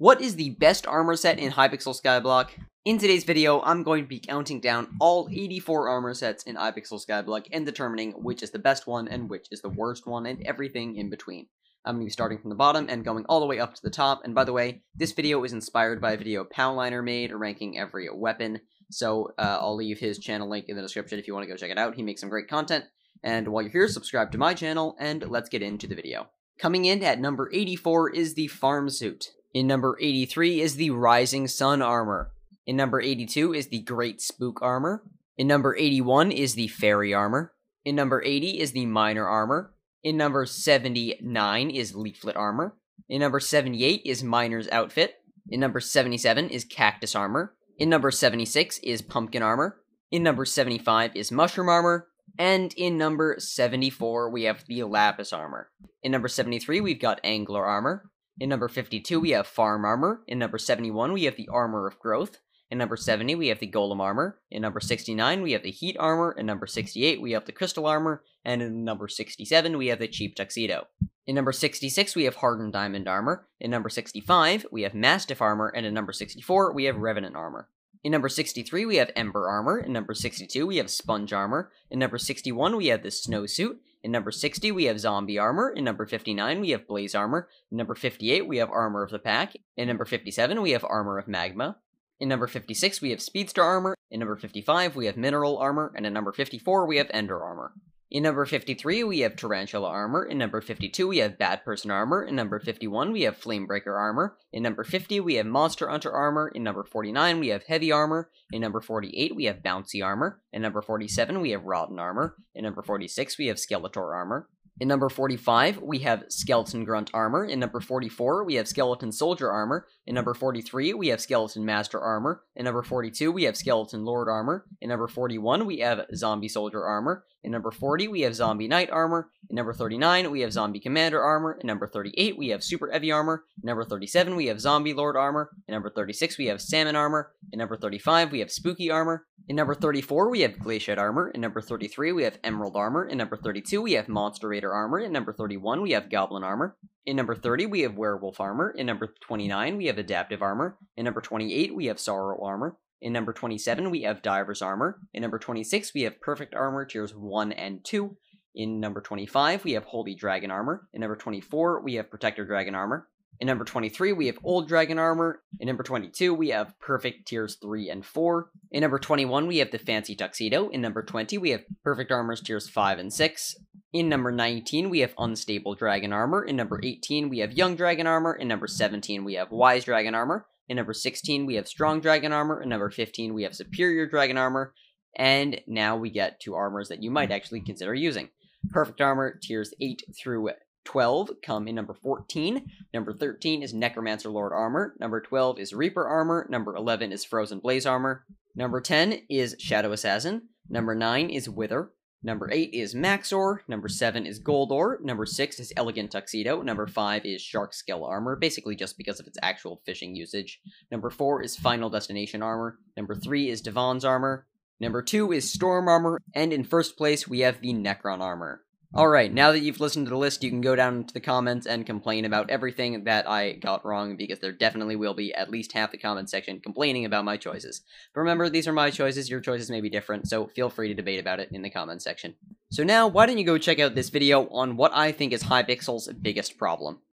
What is the best armor set in Hypixel Skyblock? In today's video, I'm going to be counting down all 84 armor sets in Hypixel Skyblock and determining which is the best one and which is the worst one and everything in between. I'm going to be starting from the bottom and going all the way up to the top, and by the way, this video is inspired by a video Powliner made ranking every weapon, so uh, I'll leave his channel link in the description if you want to go check it out. He makes some great content, and while you're here, subscribe to my channel, and let's get into the video. Coming in at number 84 is the Farm Suit. In number 83 is the Rising Sun armor. In number 82 is the Great Spook armor. In number 81 is the Fairy armor. In number 80 is the Miner armor. In number 79 is Leaflet armor. In number 78 is Miner's outfit. In number 77 is Cactus armor. In number 76 is Pumpkin armor. In number 75 is Mushroom armor. And in number 74, we have the Lapis armor. In number 73, we've got Angler armor. In number 52, we have Farm Armor. In number 71, we have the Armor of Growth. In number 70, we have the Golem Armor. In number 69, we have the Heat Armor. In number 68, we have the Crystal Armor. And in number 67, we have the Cheap Tuxedo. In number 66, we have Hardened Diamond Armor. In number 65, we have Mastiff Armor. And in number 64, we have Revenant Armor. In number 63, we have Ember Armor. In number 62, we have Sponge Armor. In number 61, we have the Snowsuit. In number 60, we have Zombie Armor. In number 59, we have Blaze Armor. In number 58, we have Armor of the Pack. In number 57, we have Armor of Magma. In number 56, we have Speedster Armor. In number 55, we have Mineral Armor. And in number 54, we have Ender Armor. In number 53, we have Tarantula Armor. In number 52, we have Bat Person Armor. In number 51, we have Flamebreaker Armor. In number 50, we have Monster Hunter Armor. In number 49, we have Heavy Armor. In number 48, we have Bouncy Armor. In number 47, we have Rotten Armor. In number 46, we have Skeletor Armor. In number 45, we have Skeleton Grunt Armor. In number 44, we have Skeleton Soldier Armor. In number 43, we have Skeleton Master Armor. In number 42, we have Skeleton Lord Armor. In number 41, we have Zombie Soldier Armor. In number 40, we have Zombie Knight Armor. In number 39, we have Zombie Commander Armor. In number 38, we have Super Heavy Armor. In number 37, we have Zombie Lord Armor. In number 36, we have Salmon Armor. In number 35, we have Spooky Armor. In number 34, we have Glacite Armor. In number 33, we have Emerald Armor. In number 32, we have Monster Raider Armor. In number 31, we have Goblin Armor. In number 30, we have Werewolf Armor. In number 29, we have Adaptive Armor. In number 28, we have Sorrow Armor. In number 27, we have Diver's Armor. In number 26, we have Perfect Armor tiers 1 and 2. In number 25, we have Holy Dragon Armor. In number 24, we have Protector Dragon Armor. In number 23, we have Old Dragon Armor. In number 22, we have Perfect Tiers 3 and 4. In number 21, we have the Fancy Tuxedo. In number 20, we have Perfect Armors Tiers 5 and 6. In number 19, we have Unstable Dragon Armor. In number 18, we have Young Dragon Armor. In number 17, we have Wise Dragon Armor. In number 16, we have Strong Dragon Armor. In number 15, we have Superior Dragon Armor. And now we get to armors that you might actually consider using. Perfect Armor, tiers 8 through 12 come in number 14. Number 13 is Necromancer Lord Armor. Number 12 is Reaper Armor. Number 11 is Frozen Blaze Armor. Number 10 is Shadow Assassin. Number 9 is Wither. Number 8 is Maxor, number 7 is Goldor, number 6 is Elegant Tuxedo, number 5 is Shark Scale Armor, basically just because of its actual fishing usage. Number 4 is Final Destination Armor, number 3 is Divan's Armor, number 2 is Storm Armor, and in first place we have the Necron Armor. Alright, now that you've listened to the list, you can go down into the comments and complain about everything that I got wrong, because there definitely will be at least half the comment section complaining about my choices. But remember, these are my choices, your choices may be different, so feel free to debate about it in the comment section. So now, why don't you go check out this video on what I think is Hypixel's biggest problem.